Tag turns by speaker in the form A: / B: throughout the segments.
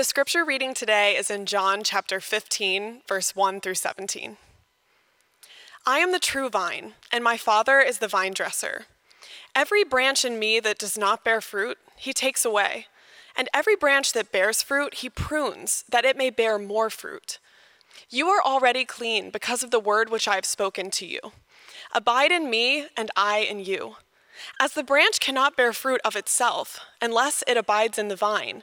A: The scripture reading today is in John chapter 15, verse 1 through 17. I am the true vine, and my Father is the vine dresser. Every branch in me that does not bear fruit, he takes away. And every branch that bears fruit, he prunes, that it may bear more fruit. You are already clean because of the word which I have spoken to you. Abide in me, and I in you. As the branch cannot bear fruit of itself unless it abides in the vine,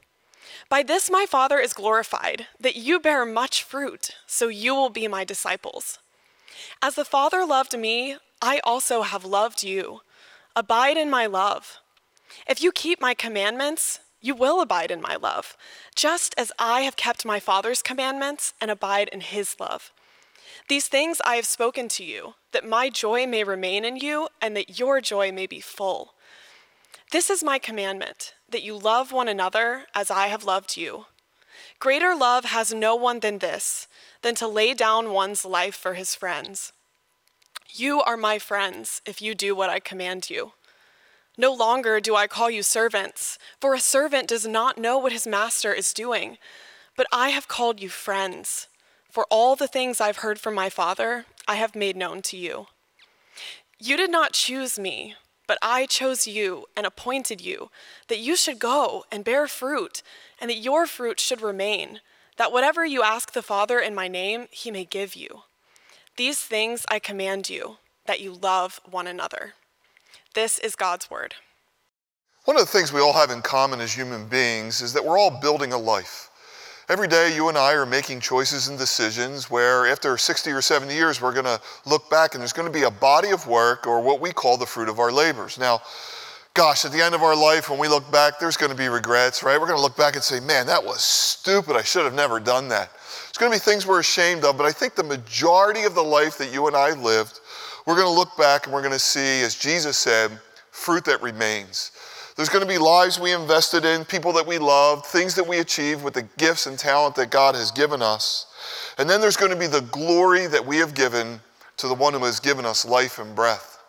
A: By this my Father is glorified, that you bear much fruit, so you will be my disciples. As the Father loved me, I also have loved you. Abide in my love. If you keep my commandments, you will abide in my love, just as I have kept my Father's commandments and abide in his love. These things I have spoken to you, that my joy may remain in you and that your joy may be full. This is my commandment that you love one another as I have loved you. Greater love has no one than this, than to lay down one's life for his friends. You are my friends if you do what I command you. No longer do I call you servants, for a servant does not know what his master is doing, but I have called you friends, for all the things I've heard from my Father I have made known to you. You did not choose me but I chose you and appointed you that you should go and bear fruit, and that your fruit should remain, that whatever you ask the Father in my name, he may give you. These things I command you, that you love one another. This is God's word.
B: One of the things we all have in common as human beings is that we're all building a life. Every day, you and I are making choices and decisions where, after 60 or 70 years, we're going to look back and there's going to be a body of work or what we call the fruit of our labors. Now, gosh, at the end of our life, when we look back, there's going to be regrets, right? We're going to look back and say, man, that was stupid. I should have never done that. It's going to be things we're ashamed of, but I think the majority of the life that you and I lived, we're going to look back and we're going to see, as Jesus said, fruit that remains. There's going to be lives we invested in, people that we loved, things that we achieved with the gifts and talent that God has given us. And then there's going to be the glory that we have given to the one who has given us life and breath.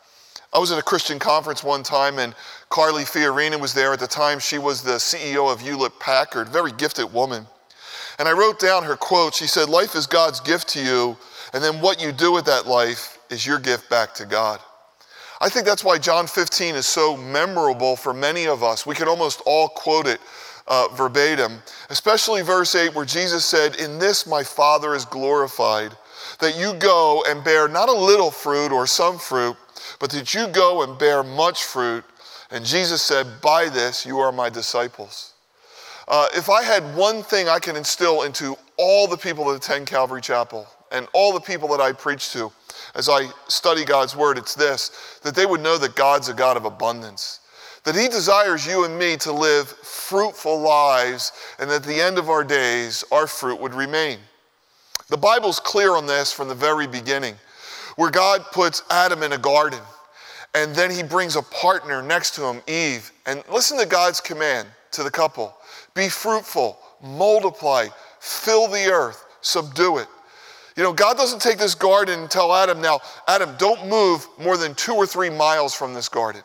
B: I was at a Christian conference one time and Carly Fiorina was there at the time. She was the CEO of Hewlett Packard, very gifted woman. And I wrote down her quote. She said, Life is God's gift to you, and then what you do with that life is your gift back to God. I think that's why John 15 is so memorable for many of us. We can almost all quote it uh, verbatim, especially verse 8, where Jesus said, In this my Father is glorified, that you go and bear not a little fruit or some fruit, but that you go and bear much fruit. And Jesus said, By this you are my disciples. Uh, if I had one thing I can instill into all the people that attend Calvary Chapel and all the people that I preach to, as I study God's word, it's this that they would know that God's a God of abundance, that He desires you and me to live fruitful lives, and that at the end of our days, our fruit would remain. The Bible's clear on this from the very beginning, where God puts Adam in a garden, and then He brings a partner next to him, Eve. And listen to God's command to the couple be fruitful, multiply, fill the earth, subdue it. You know, God doesn't take this garden and tell Adam, now, Adam, don't move more than two or three miles from this garden.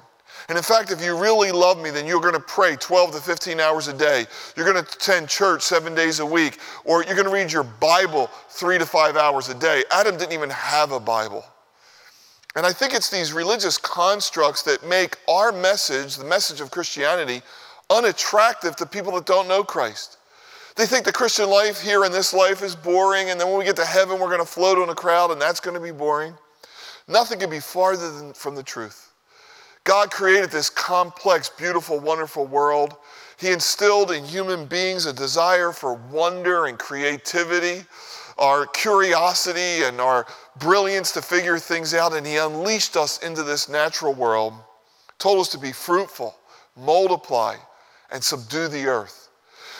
B: And in fact, if you really love me, then you're going to pray 12 to 15 hours a day. You're going to attend church seven days a week, or you're going to read your Bible three to five hours a day. Adam didn't even have a Bible. And I think it's these religious constructs that make our message, the message of Christianity, unattractive to people that don't know Christ. They think the Christian life here in this life is boring, and then when we get to heaven, we're going to float on a crowd, and that's going to be boring. Nothing could be farther than, from the truth. God created this complex, beautiful, wonderful world. He instilled in human beings a desire for wonder and creativity, our curiosity and our brilliance to figure things out, and He unleashed us into this natural world, told us to be fruitful, multiply, and subdue the earth.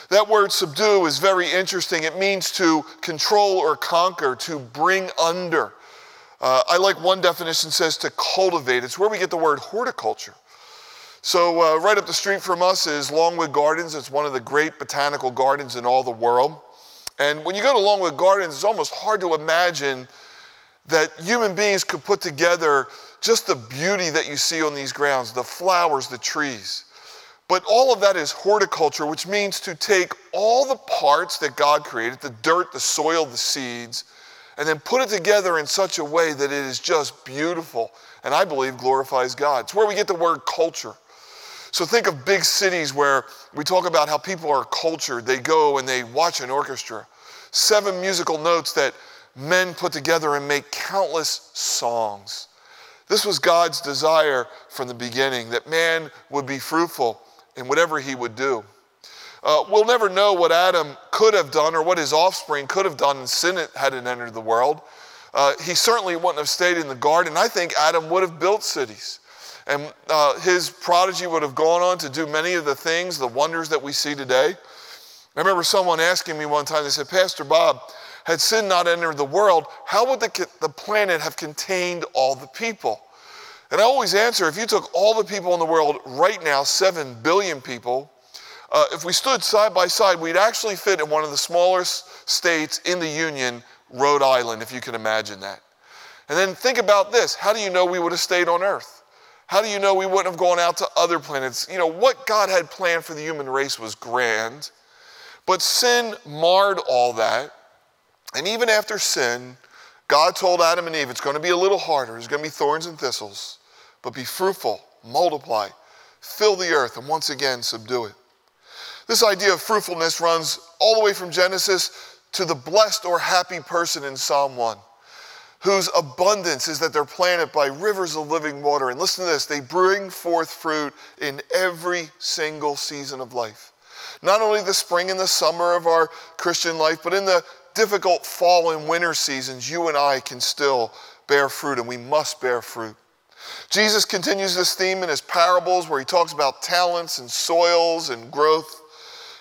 B: That word subdue is very interesting. It means to control or conquer, to bring under. Uh, I like one definition says to cultivate. It's where we get the word horticulture. So, uh, right up the street from us is Longwood Gardens. It's one of the great botanical gardens in all the world. And when you go to Longwood Gardens, it's almost hard to imagine that human beings could put together just the beauty that you see on these grounds the flowers, the trees. But all of that is horticulture, which means to take all the parts that God created the dirt, the soil, the seeds and then put it together in such a way that it is just beautiful and I believe glorifies God. It's where we get the word culture. So think of big cities where we talk about how people are cultured. They go and they watch an orchestra. Seven musical notes that men put together and make countless songs. This was God's desire from the beginning that man would be fruitful in whatever he would do. Uh, we'll never know what Adam could have done or what his offspring could have done if sin hadn't entered the world. Uh, he certainly wouldn't have stayed in the garden. I think Adam would have built cities. And uh, his prodigy would have gone on to do many of the things, the wonders that we see today. I remember someone asking me one time, they said, Pastor Bob, had sin not entered the world, how would the, the planet have contained all the people? And I always answer if you took all the people in the world right now, 7 billion people, uh, if we stood side by side, we'd actually fit in one of the smallest states in the Union, Rhode Island, if you can imagine that. And then think about this how do you know we would have stayed on Earth? How do you know we wouldn't have gone out to other planets? You know, what God had planned for the human race was grand, but sin marred all that. And even after sin, God told Adam and Eve, it's going to be a little harder. There's going to be thorns and thistles, but be fruitful, multiply, fill the earth, and once again subdue it. This idea of fruitfulness runs all the way from Genesis to the blessed or happy person in Psalm 1, whose abundance is that they're planted by rivers of living water. And listen to this they bring forth fruit in every single season of life. Not only the spring and the summer of our Christian life, but in the difficult fall and winter seasons, you and I can still bear fruit, and we must bear fruit. Jesus continues this theme in his parables where he talks about talents and soils and growth.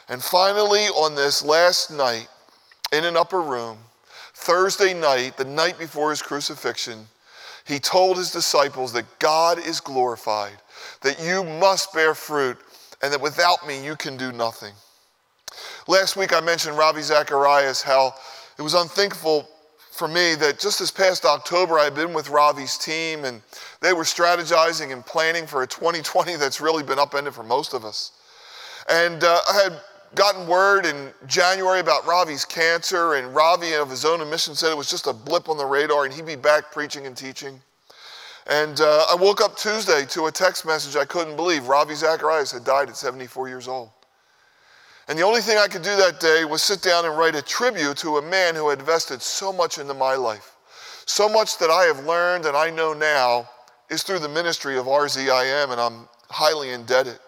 B: And finally, on this last night in an upper room, Thursday night, the night before his crucifixion, he told his disciples that God is glorified, that you must bear fruit, and that without me you can do nothing. Last week I mentioned Ravi Zacharias, how it was unthinkable for me that just this past October I had been with Ravi's team and they were strategizing and planning for a 2020 that's really been upended for most of us. And uh, I had gotten word in January about Ravi's cancer, and Ravi, of his own admission, said it was just a blip on the radar and he'd be back preaching and teaching. And uh, I woke up Tuesday to a text message I couldn't believe. Ravi Zacharias had died at 74 years old. And the only thing I could do that day was sit down and write a tribute to a man who had invested so much into my life. So much that I have learned and I know now is through the ministry of RZIM, and I'm highly indebted.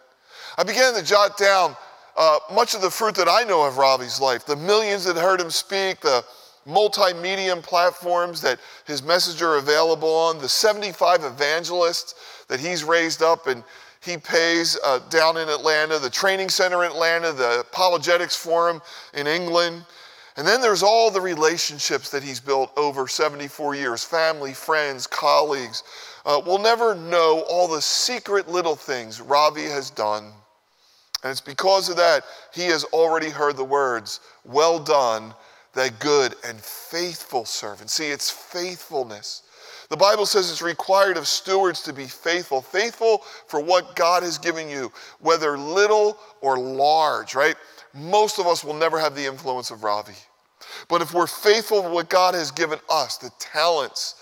B: I began to jot down uh, much of the fruit that I know of Ravi's life, the millions that heard him speak, the multimedia platforms that his message are available on, the 75 evangelists that he's raised up and he pays uh, down in Atlanta, the training center in Atlanta, the apologetics forum in England. And then there's all the relationships that he's built over 74 years family, friends, colleagues. Uh, we'll never know all the secret little things Ravi has done and it's because of that he has already heard the words, Well done, thy good and faithful servant. See, it's faithfulness. The Bible says it's required of stewards to be faithful, faithful for what God has given you, whether little or large, right? Most of us will never have the influence of Ravi. But if we're faithful to what God has given us, the talents,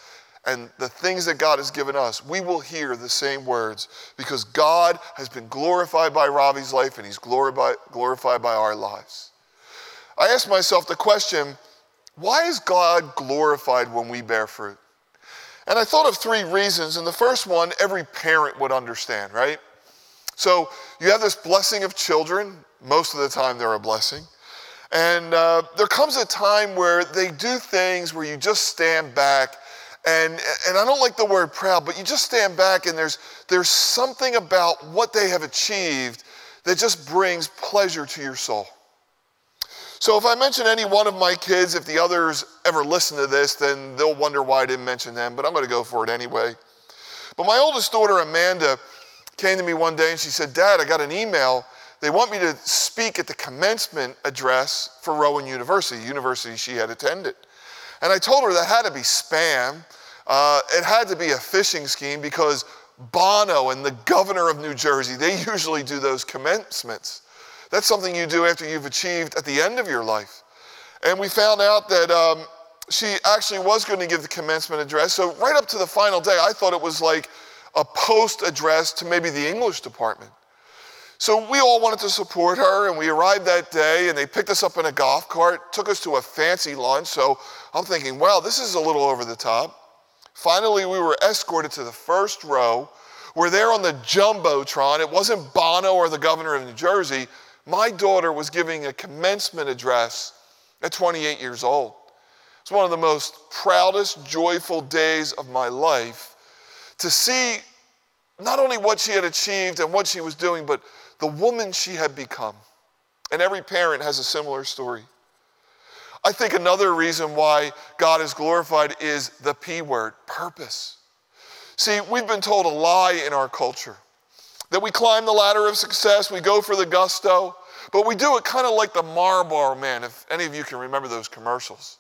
B: and the things that God has given us, we will hear the same words because God has been glorified by Ravi's life and he's glorified, glorified by our lives. I ask myself the question why is God glorified when we bear fruit? And I thought of three reasons. And the first one, every parent would understand, right? So you have this blessing of children. Most of the time, they're a blessing. And uh, there comes a time where they do things where you just stand back and, and I don't like the word proud, but you just stand back and there's, there's something about what they have achieved that just brings pleasure to your soul. So if I mention any one of my kids, if the others ever listen to this, then they'll wonder why I didn't mention them, but I'm going to go for it anyway. But my oldest daughter, Amanda, came to me one day and she said, Dad, I got an email. They want me to speak at the commencement address for Rowan University, university she had attended. And I told her that had to be spam. Uh, it had to be a phishing scheme because Bono and the governor of New Jersey, they usually do those commencements. That's something you do after you've achieved at the end of your life. And we found out that um, she actually was going to give the commencement address. So, right up to the final day, I thought it was like a post address to maybe the English department. So, we all wanted to support her, and we arrived that day, and they picked us up in a golf cart, took us to a fancy lunch. So, I'm thinking, wow, this is a little over the top. Finally, we were escorted to the first row. We're there on the Jumbotron. It wasn't Bono or the governor of New Jersey. My daughter was giving a commencement address at 28 years old. It's one of the most proudest, joyful days of my life to see not only what she had achieved and what she was doing, but the woman she had become. And every parent has a similar story. I think another reason why God is glorified is the P word purpose. See, we've been told a lie in our culture that we climb the ladder of success, we go for the gusto, but we do it kind of like the Marlboro man, if any of you can remember those commercials.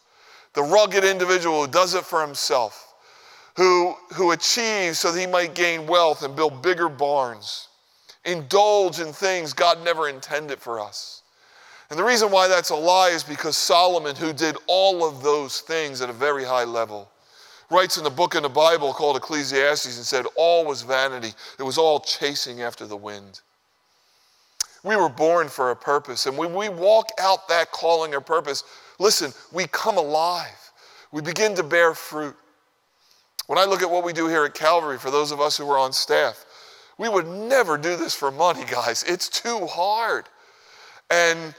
B: The rugged individual who does it for himself, who, who achieves so that he might gain wealth and build bigger barns, indulge in things God never intended for us. And the reason why that's a lie is because Solomon, who did all of those things at a very high level, writes in the book in the Bible called Ecclesiastes and said, All was vanity. It was all chasing after the wind. We were born for a purpose. And when we walk out that calling or purpose, listen, we come alive. We begin to bear fruit. When I look at what we do here at Calvary, for those of us who are on staff, we would never do this for money, guys. It's too hard. And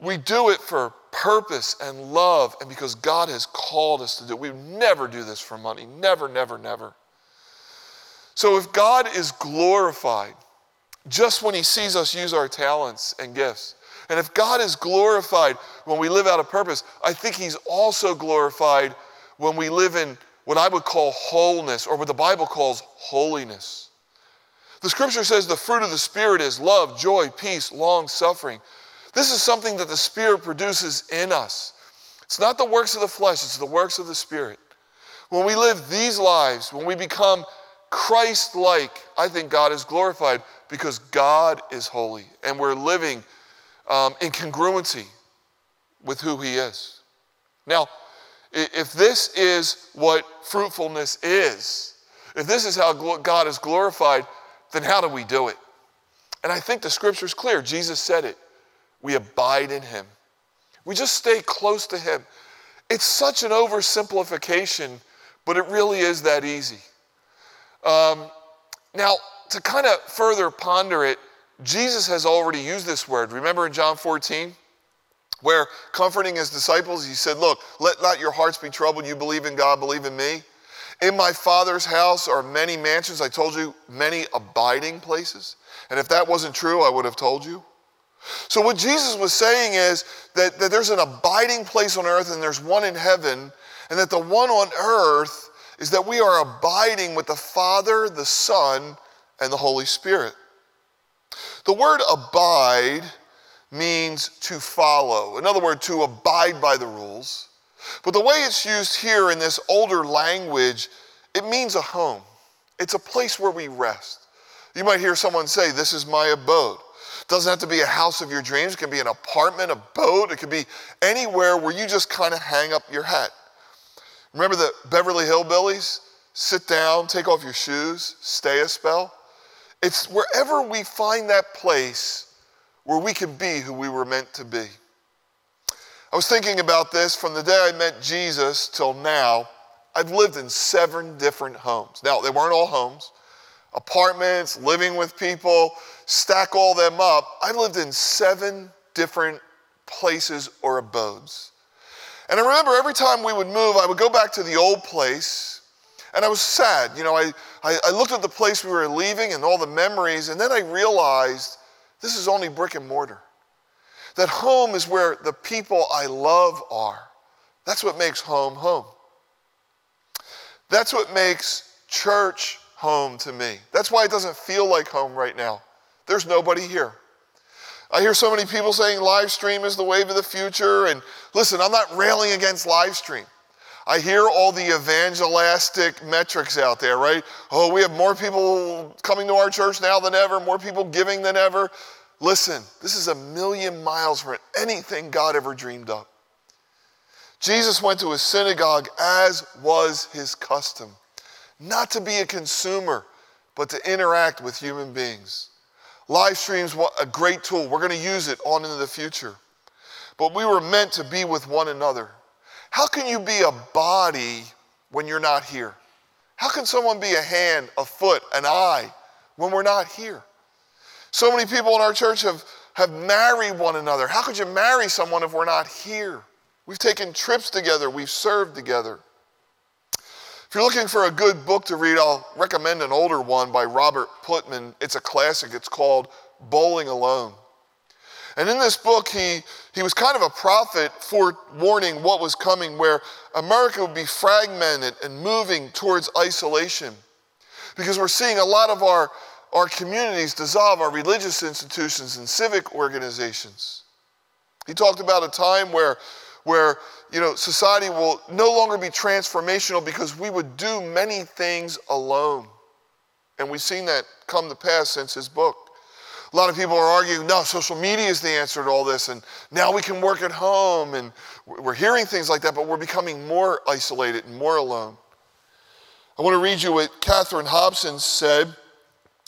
B: we do it for purpose and love and because God has called us to do it. We never do this for money. Never, never, never. So if God is glorified just when He sees us use our talents and gifts, and if God is glorified when we live out a purpose, I think He's also glorified when we live in what I would call wholeness or what the Bible calls holiness. The scripture says the fruit of the Spirit is love, joy, peace, long suffering. This is something that the Spirit produces in us. It's not the works of the flesh, it's the works of the Spirit. When we live these lives, when we become Christ like, I think God is glorified because God is holy and we're living um, in congruency with who He is. Now, if this is what fruitfulness is, if this is how God is glorified, then how do we do it? And I think the scripture is clear. Jesus said it. We abide in Him. We just stay close to Him. It's such an oversimplification, but it really is that easy. Um, now, to kind of further ponder it, Jesus has already used this word. Remember in John 14, where comforting his disciples, he said, Look, let not your hearts be troubled. You believe in God, believe in me. In my Father's house are many mansions. I told you, many abiding places. And if that wasn't true, I would have told you. So, what Jesus was saying is that, that there's an abiding place on earth and there's one in heaven, and that the one on earth is that we are abiding with the Father, the Son, and the Holy Spirit. The word abide means to follow. In other words, to abide by the rules. But the way it's used here in this older language, it means a home. It's a place where we rest. You might hear someone say, This is my abode. Doesn't have to be a house of your dreams. It can be an apartment, a boat. It could be anywhere where you just kind of hang up your hat. Remember the Beverly Hillbillies? Sit down, take off your shoes, stay a spell. It's wherever we find that place where we can be who we were meant to be. I was thinking about this from the day I met Jesus till now. I've lived in seven different homes. Now, they weren't all homes, apartments, living with people, stack all them up, I lived in seven different places or abodes. And I remember every time we would move, I would go back to the old place and I was sad. You know, I, I, I looked at the place we were leaving and all the memories, and then I realized this is only brick and mortar. That home is where the people I love are. That's what makes home home. That's what makes church home to me. That's why it doesn't feel like home right now. There's nobody here. I hear so many people saying live stream is the wave of the future. And listen, I'm not railing against live stream. I hear all the evangelistic metrics out there, right? Oh, we have more people coming to our church now than ever, more people giving than ever. Listen, this is a million miles from anything God ever dreamed of. Jesus went to a synagogue as was his custom, not to be a consumer, but to interact with human beings. Live streams a great tool. We're going to use it on into the future. But we were meant to be with one another. How can you be a body when you're not here? How can someone be a hand, a foot, an eye when we're not here? So many people in our church have, have married one another. How could you marry someone if we're not here? We've taken trips together, we've served together. If you're looking for a good book to read, I'll recommend an older one by Robert Putnam. It's a classic. It's called Bowling Alone. And in this book, he, he was kind of a prophet forewarning what was coming, where America would be fragmented and moving towards isolation. Because we're seeing a lot of our, our communities dissolve, our religious institutions and civic organizations. He talked about a time where where you know society will no longer be transformational because we would do many things alone. And we've seen that come to pass since his book. A lot of people are arguing, no, social media is the answer to all this, and now we can work at home, and we're hearing things like that, but we're becoming more isolated and more alone. I want to read you what Katherine Hobson said.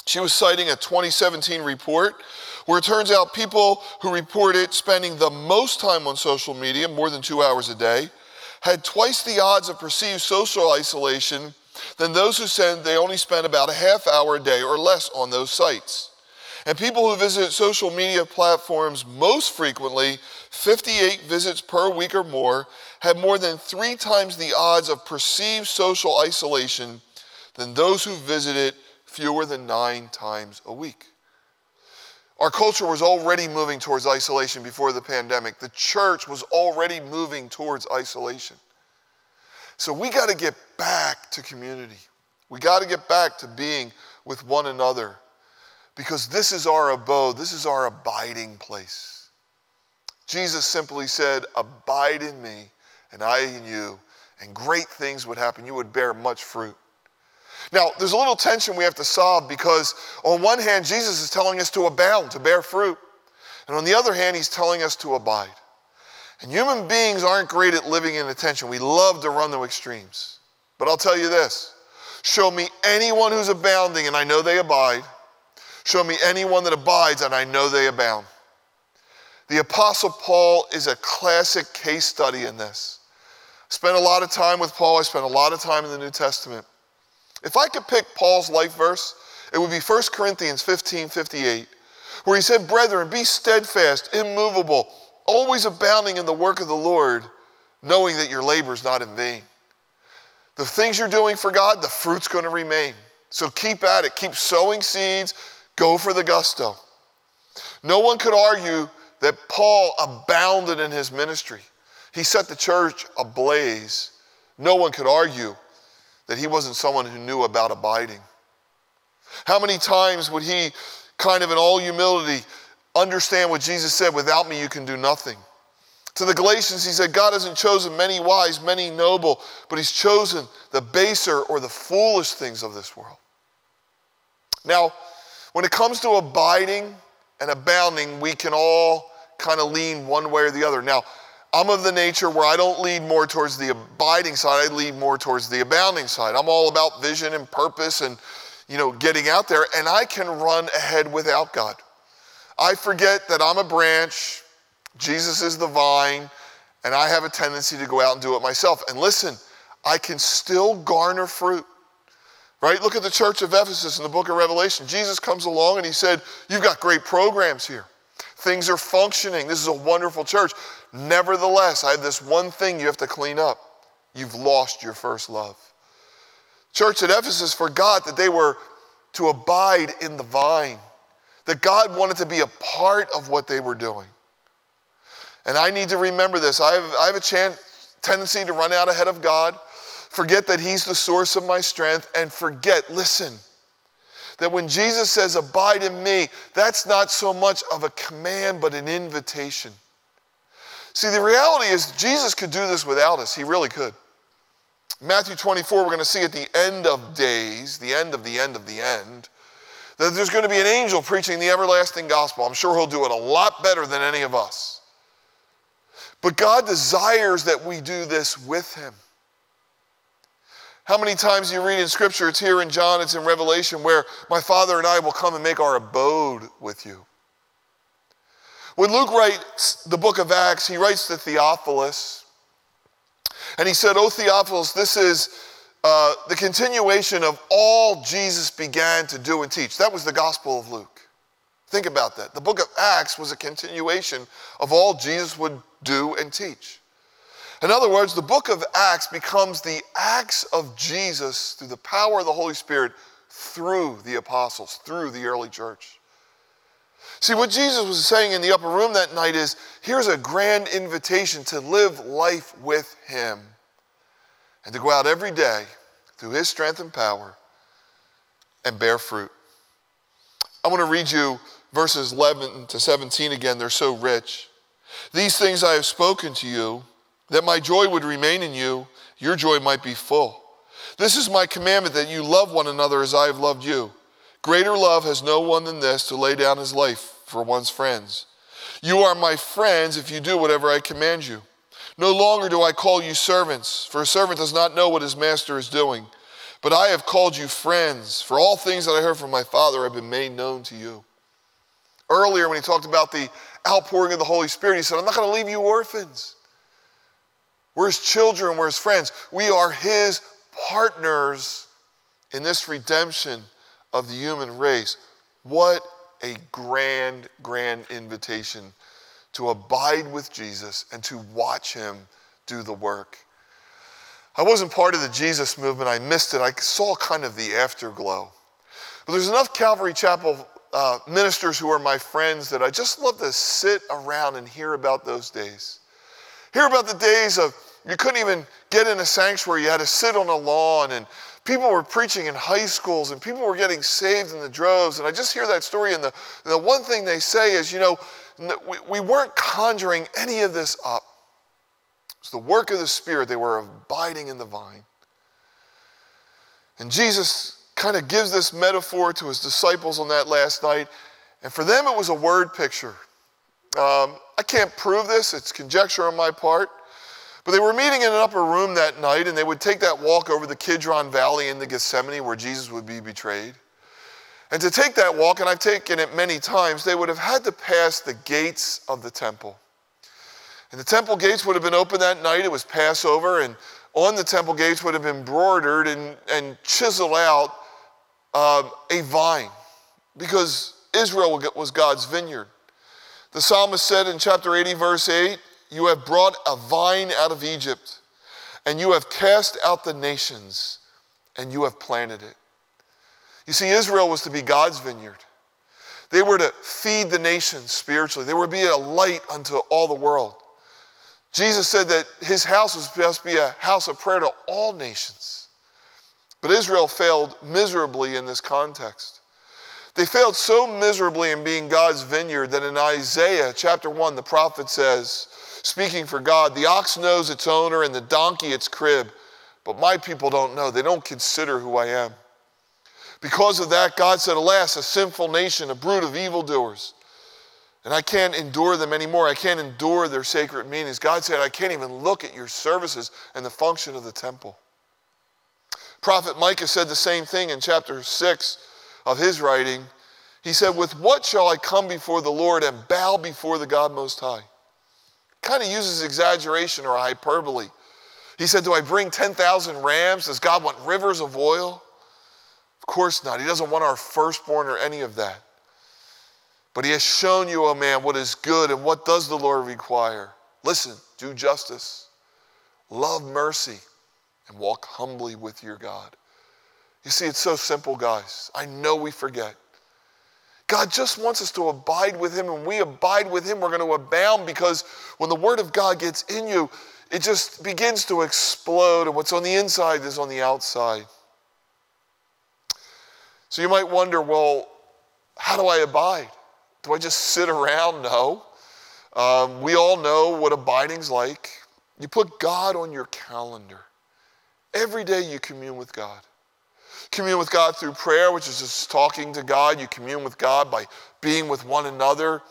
B: She was citing a 2017 report where it turns out people who reported spending the most time on social media, more than two hours a day, had twice the odds of perceived social isolation than those who said they only spent about a half hour a day or less on those sites. And people who visit social media platforms most frequently, 58 visits per week or more, had more than three times the odds of perceived social isolation than those who visited fewer than nine times a week. Our culture was already moving towards isolation before the pandemic. The church was already moving towards isolation. So we got to get back to community. We got to get back to being with one another because this is our abode, this is our abiding place. Jesus simply said, Abide in me, and I in you, and great things would happen. You would bear much fruit. Now, there's a little tension we have to solve because, on one hand, Jesus is telling us to abound, to bear fruit. And on the other hand, he's telling us to abide. And human beings aren't great at living in attention. We love to run to extremes. But I'll tell you this show me anyone who's abounding, and I know they abide. Show me anyone that abides, and I know they abound. The Apostle Paul is a classic case study in this. I Spent a lot of time with Paul, I spent a lot of time in the New Testament. If I could pick Paul's life verse, it would be 1 Corinthians 15 58, where he said, Brethren, be steadfast, immovable, always abounding in the work of the Lord, knowing that your labor is not in vain. The things you're doing for God, the fruit's going to remain. So keep at it, keep sowing seeds, go for the gusto. No one could argue that Paul abounded in his ministry. He set the church ablaze. No one could argue that he wasn't someone who knew about abiding. How many times would he, kind of in all humility, understand what Jesus said without me, you can do nothing? To the Galatians, he said, God hasn't chosen many wise, many noble, but he's chosen the baser or the foolish things of this world. Now, when it comes to abiding and abounding, we can all kind of lean one way or the other. Now, I'm of the nature where I don't lead more towards the abiding side, I lead more towards the abounding side. I'm all about vision and purpose and you know getting out there and I can run ahead without God. I forget that I'm a branch, Jesus is the vine, and I have a tendency to go out and do it myself. And listen, I can still garner fruit. Right? Look at the church of Ephesus in the book of Revelation. Jesus comes along and he said, You've got great programs here. Things are functioning. This is a wonderful church. Nevertheless, I have this one thing you have to clean up. You've lost your first love. Church at Ephesus forgot that they were to abide in the vine, that God wanted to be a part of what they were doing. And I need to remember this. I have, I have a chance, tendency to run out ahead of God, forget that He's the source of my strength, and forget, listen, that when Jesus says, Abide in me, that's not so much of a command, but an invitation. See, the reality is, Jesus could do this without us. He really could. Matthew 24, we're going to see at the end of days, the end of the end of the end, that there's going to be an angel preaching the everlasting gospel. I'm sure he'll do it a lot better than any of us. But God desires that we do this with him. How many times you read in Scripture, it's here in John, it's in Revelation, where my Father and I will come and make our abode with you. When Luke writes the book of Acts, he writes to Theophilus, and he said, O Theophilus, this is uh, the continuation of all Jesus began to do and teach. That was the Gospel of Luke. Think about that. The book of Acts was a continuation of all Jesus would do and teach. In other words, the book of Acts becomes the acts of Jesus through the power of the Holy Spirit through the apostles, through the early church. See, what Jesus was saying in the upper room that night is here's a grand invitation to live life with Him and to go out every day through His strength and power and bear fruit. I want to read you verses 11 to 17 again. They're so rich. These things I have spoken to you, that my joy would remain in you, your joy might be full. This is my commandment that you love one another as I have loved you. Greater love has no one than this to lay down his life for one's friends. You are my friends if you do whatever I command you. No longer do I call you servants, for a servant does not know what his master is doing. But I have called you friends, for all things that I heard from my Father have been made known to you. Earlier, when he talked about the outpouring of the Holy Spirit, he said, I'm not going to leave you orphans. We're his children, we're his friends. We are his partners in this redemption of the human race. What a grand, grand invitation to abide with Jesus and to watch him do the work. I wasn't part of the Jesus movement, I missed it. I saw kind of the afterglow. But there's enough Calvary Chapel uh, ministers who are my friends that I just love to sit around and hear about those days. Hear about the days of you couldn't even get in a sanctuary, you had to sit on a lawn, and people were preaching in high schools, and people were getting saved in the droves. And I just hear that story, and the, the one thing they say is, you know, we, we weren't conjuring any of this up. It's the work of the Spirit. They were abiding in the vine. And Jesus kind of gives this metaphor to his disciples on that last night. And for them, it was a word picture. Um, I can't prove this, it's conjecture on my part. But they were meeting in an upper room that night, and they would take that walk over the Kidron Valley into Gethsemane where Jesus would be betrayed. And to take that walk, and I've taken it many times, they would have had to pass the gates of the temple. And the temple gates would have been open that night. It was Passover, and on the temple gates would have been broidered and, and chiseled out uh, a vine because Israel was God's vineyard. The psalmist said in chapter 80, verse 8, You have brought a vine out of Egypt, and you have cast out the nations, and you have planted it. You see, Israel was to be God's vineyard. They were to feed the nations spiritually, they were to be a light unto all the world. Jesus said that his house was supposed to be a house of prayer to all nations. But Israel failed miserably in this context. They failed so miserably in being God's vineyard that in Isaiah chapter 1, the prophet says, speaking for God, the ox knows its owner and the donkey its crib, but my people don't know. They don't consider who I am. Because of that, God said, Alas, a sinful nation, a brood of evildoers. And I can't endure them anymore. I can't endure their sacred meanings. God said, I can't even look at your services and the function of the temple. Prophet Micah said the same thing in chapter 6 of his writing. He said, With what shall I come before the Lord and bow before the God Most High? Kind of uses exaggeration or hyperbole. He said, Do I bring 10,000 rams? Does God want rivers of oil? Of course not. He doesn't want our firstborn or any of that. But he has shown you, O oh man, what is good and what does the Lord require. Listen, do justice, love mercy, and walk humbly with your God. You see, it's so simple, guys. I know we forget. God just wants us to abide with Him, and we abide with Him, we're going to abound because when the Word of God gets in you, it just begins to explode, and what's on the inside is on the outside. So you might wonder, well, how do I abide? Do I just sit around? No. Um, we all know what abiding's like. You put God on your calendar. Every day you commune with God. Commune with God through prayer, which is just talking to God. You commune with God by being with one another,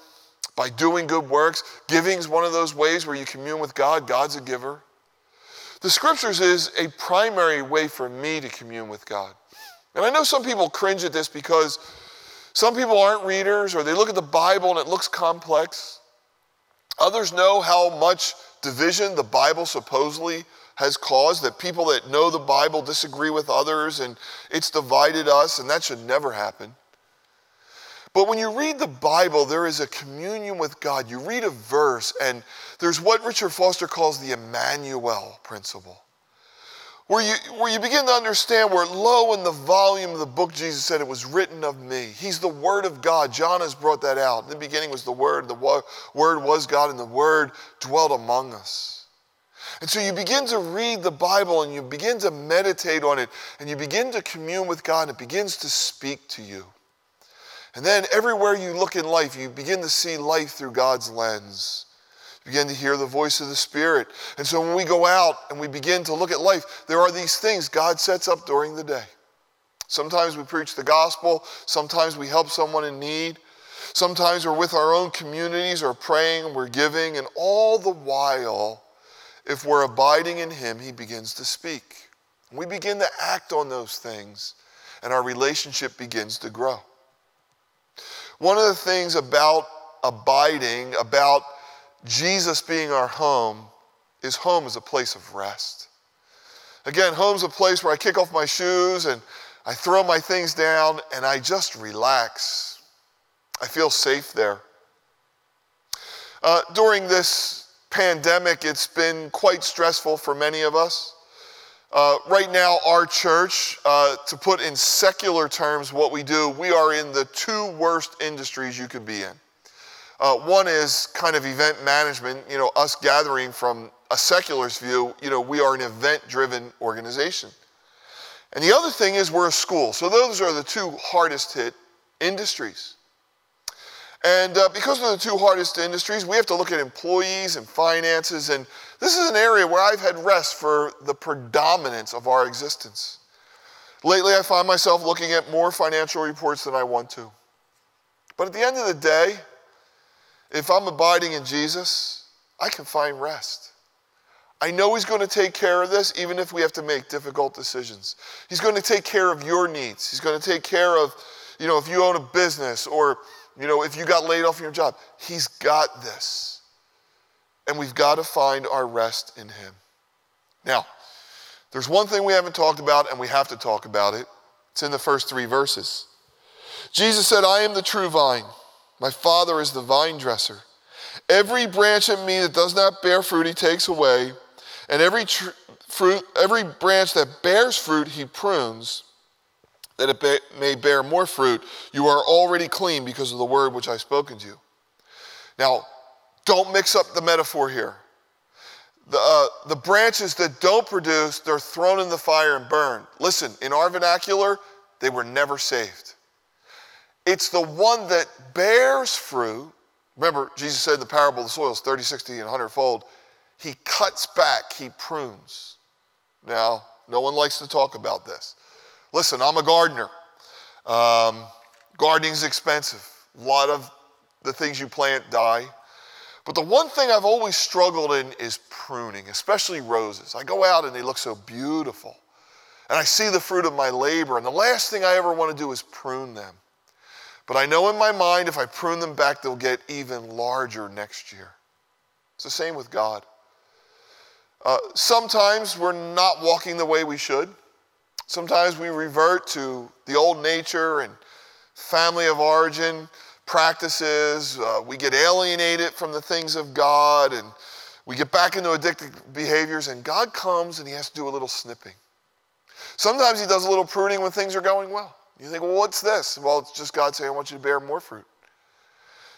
B: by doing good works. Giving is one of those ways where you commune with God. God's a giver. The scriptures is a primary way for me to commune with God. And I know some people cringe at this because some people aren't readers or they look at the Bible and it looks complex. Others know how much division the Bible supposedly has caused, that people that know the Bible disagree with others and it's divided us, and that should never happen. But when you read the Bible, there is a communion with God. You read a verse, and there's what Richard Foster calls the Emmanuel principle where you, where you begin to understand where lo in the volume of the book Jesus said it was written of me. He's the Word of God. John has brought that out. In the beginning was the Word, the Word was God, and the Word dwelt among us. And so you begin to read the Bible and you begin to meditate on it and you begin to commune with God and it begins to speak to you. And then everywhere you look in life, you begin to see life through God's lens You begin to hear the voice of the Spirit. And so when we go out and we begin to look at life, there are these things God sets up during the day. Sometimes we preach the gospel, sometimes we help someone in need, sometimes we're with our own communities or praying, we're giving, and all the while, if we're abiding in Him, He begins to speak. We begin to act on those things, and our relationship begins to grow. One of the things about abiding, about Jesus being our home, is home is a place of rest. Again, home's a place where I kick off my shoes and I throw my things down and I just relax. I feel safe there. Uh, during this pandemic, it's been quite stressful for many of us. Uh, right now, our church, uh, to put in secular terms what we do, we are in the two worst industries you could be in. Uh, one is kind of event management, you know, us gathering from a secular's view, you know, we are an event driven organization. And the other thing is we're a school. So those are the two hardest hit industries. And uh, because of the two hardest industries, we have to look at employees and finances. And this is an area where I've had rest for the predominance of our existence. Lately, I find myself looking at more financial reports than I want to. But at the end of the day, if I'm abiding in Jesus, I can find rest. I know He's going to take care of this, even if we have to make difficult decisions. He's going to take care of your needs. He's going to take care of, you know, if you own a business or, you know, if you got laid off from your job. He's got this. And we've got to find our rest in Him. Now, there's one thing we haven't talked about, and we have to talk about it. It's in the first three verses. Jesus said, I am the true vine. My Father is the vine dresser. Every branch in me that does not bear fruit, he takes away, and every tr- fruit, every branch that bears fruit, he prunes, that it may bear more fruit. You are already clean because of the word which I've spoken to you. Now, don't mix up the metaphor here. The, uh, the branches that don't produce, they're thrown in the fire and burned. Listen, in our vernacular, they were never saved. It's the one that bears fruit. Remember, Jesus said in the parable of the soils 30, 60, and 100 fold. He cuts back, he prunes. Now, no one likes to talk about this. Listen, I'm a gardener. Um, gardening's expensive. A lot of the things you plant die. But the one thing I've always struggled in is pruning, especially roses. I go out and they look so beautiful. And I see the fruit of my labor, and the last thing I ever want to do is prune them. But I know in my mind if I prune them back, they'll get even larger next year. It's the same with God. Uh, sometimes we're not walking the way we should. Sometimes we revert to the old nature and family of origin practices. Uh, we get alienated from the things of God and we get back into addictive behaviors, and God comes and He has to do a little snipping. Sometimes He does a little pruning when things are going well. You think, well, what's this? Well, it's just God saying, I want you to bear more fruit.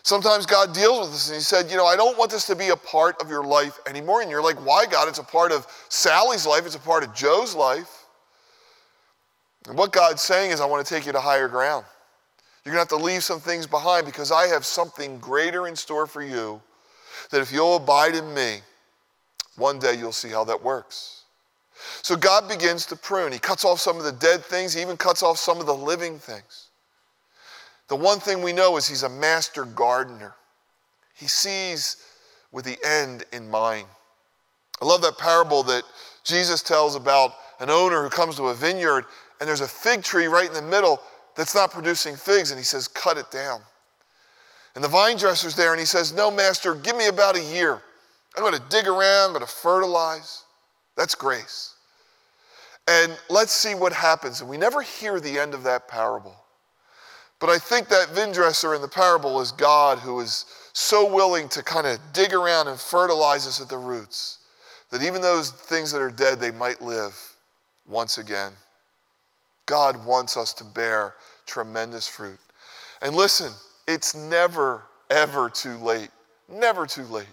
B: Sometimes God deals with us and He said, You know, I don't want this to be a part of your life anymore. And you're like, Why, God? It's a part of Sally's life, it's a part of Joe's life. And what God's saying is, I want to take you to higher ground. You're going to have to leave some things behind because I have something greater in store for you that if you'll abide in me, one day you'll see how that works. So God begins to prune. He cuts off some of the dead things, he even cuts off some of the living things. The one thing we know is he's a master gardener. He sees with the end in mind. I love that parable that Jesus tells about an owner who comes to a vineyard and there's a fig tree right in the middle that's not producing figs, and he says, Cut it down. And the vine dresser's there and he says, No, master, give me about a year. I'm going to dig around, I'm going to fertilize. That's grace. And let's see what happens. And we never hear the end of that parable. But I think that vine dresser in the parable is God who is so willing to kind of dig around and fertilize us at the roots that even those things that are dead, they might live once again. God wants us to bear tremendous fruit. And listen, it's never, ever too late. Never too late.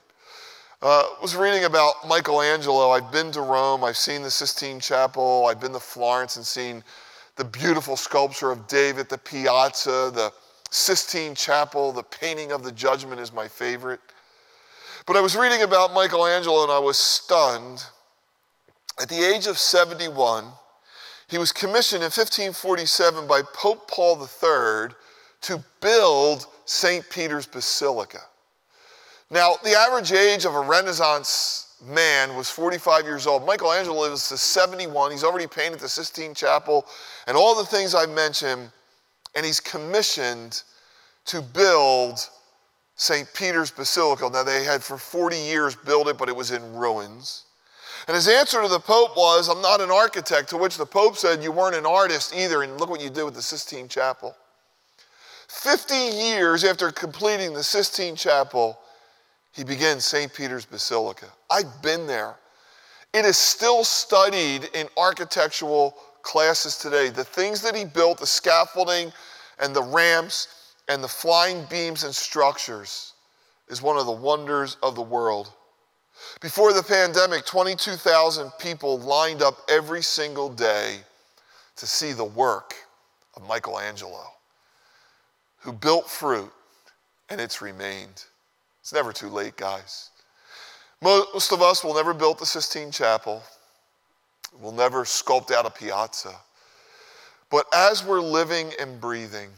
B: Uh, was reading about Michelangelo. I've been to Rome. I've seen the Sistine Chapel. I've been to Florence and seen the beautiful sculpture of David, the Pietà, the Sistine Chapel, the painting of the Judgment is my favorite. But I was reading about Michelangelo and I was stunned. At the age of 71, he was commissioned in 1547 by Pope Paul III to build St. Peter's Basilica. Now, the average age of a Renaissance man was 45 years old. Michelangelo lives to 71. He's already painted the Sistine Chapel and all the things I mentioned, and he's commissioned to build St. Peter's Basilica. Now, they had for 40 years built it, but it was in ruins. And his answer to the Pope was, I'm not an architect, to which the Pope said, You weren't an artist either, and look what you did with the Sistine Chapel. 50 years after completing the Sistine Chapel, he begins St. Peter's Basilica. I've been there. It is still studied in architectural classes today. The things that he built, the scaffolding and the ramps and the flying beams and structures, is one of the wonders of the world. Before the pandemic, 22,000 people lined up every single day to see the work of Michelangelo, who built fruit and it's remained. It's never too late, guys. Most of us will never build the Sistine Chapel. We'll never sculpt out a Pietà. But as we're living and breathing,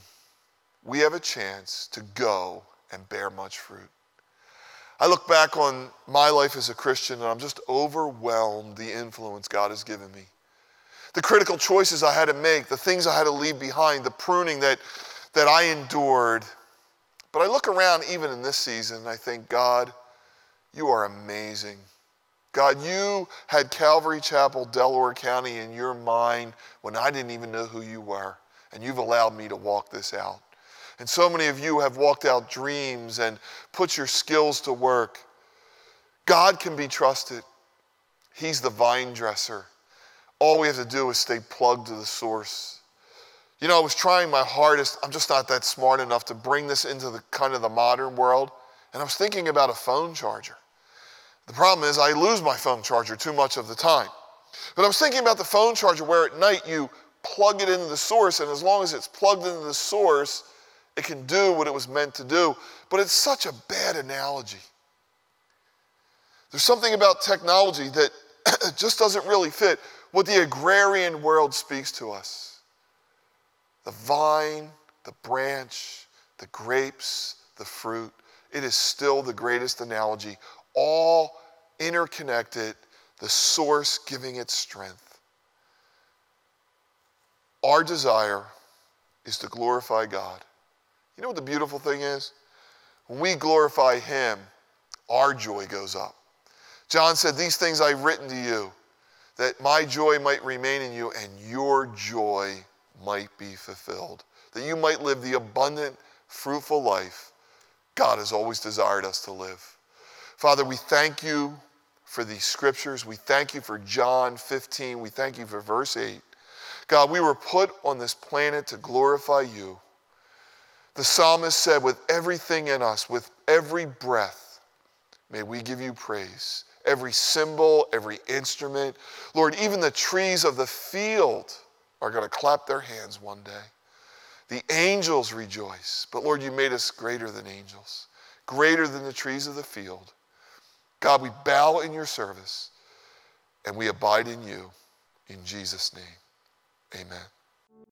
B: we have a chance to go and bear much fruit. I look back on my life as a Christian and I'm just overwhelmed the influence God has given me. The critical choices I had to make, the things I had to leave behind, the pruning that, that I endured. But I look around even in this season and I think, God, you are amazing. God, you had Calvary Chapel, Delaware County in your mind when I didn't even know who you were, and you've allowed me to walk this out. And so many of you have walked out dreams and put your skills to work. God can be trusted. He's the vine dresser. All we have to do is stay plugged to the source. You know, I was trying my hardest. I'm just not that smart enough to bring this into the kind of the modern world. And I was thinking about a phone charger. The problem is I lose my phone charger too much of the time. But I was thinking about the phone charger where at night you plug it into the source, and as long as it's plugged into the source, it can do what it was meant to do. But it's such a bad analogy. There's something about technology that just doesn't really fit what the agrarian world speaks to us. The vine, the branch, the grapes, the fruit, it is still the greatest analogy all interconnected, the source giving it strength. Our desire is to glorify God. You know what the beautiful thing is? When we glorify Him, our joy goes up. John said, These things I've written to you, that my joy might remain in you and your joy might be fulfilled, that you might live the abundant, fruitful life God has always desired us to live. Father, we thank you for these scriptures. We thank you for John 15. We thank you for verse 8. God, we were put on this planet to glorify you. The psalmist said, with everything in us, with every breath, may we give you praise. Every cymbal, every instrument. Lord, even the trees of the field are going to clap their hands one day. The angels rejoice. But Lord, you made us greater than angels, greater than the trees of the field. God, we bow in your service and we abide in you. In Jesus' name, amen.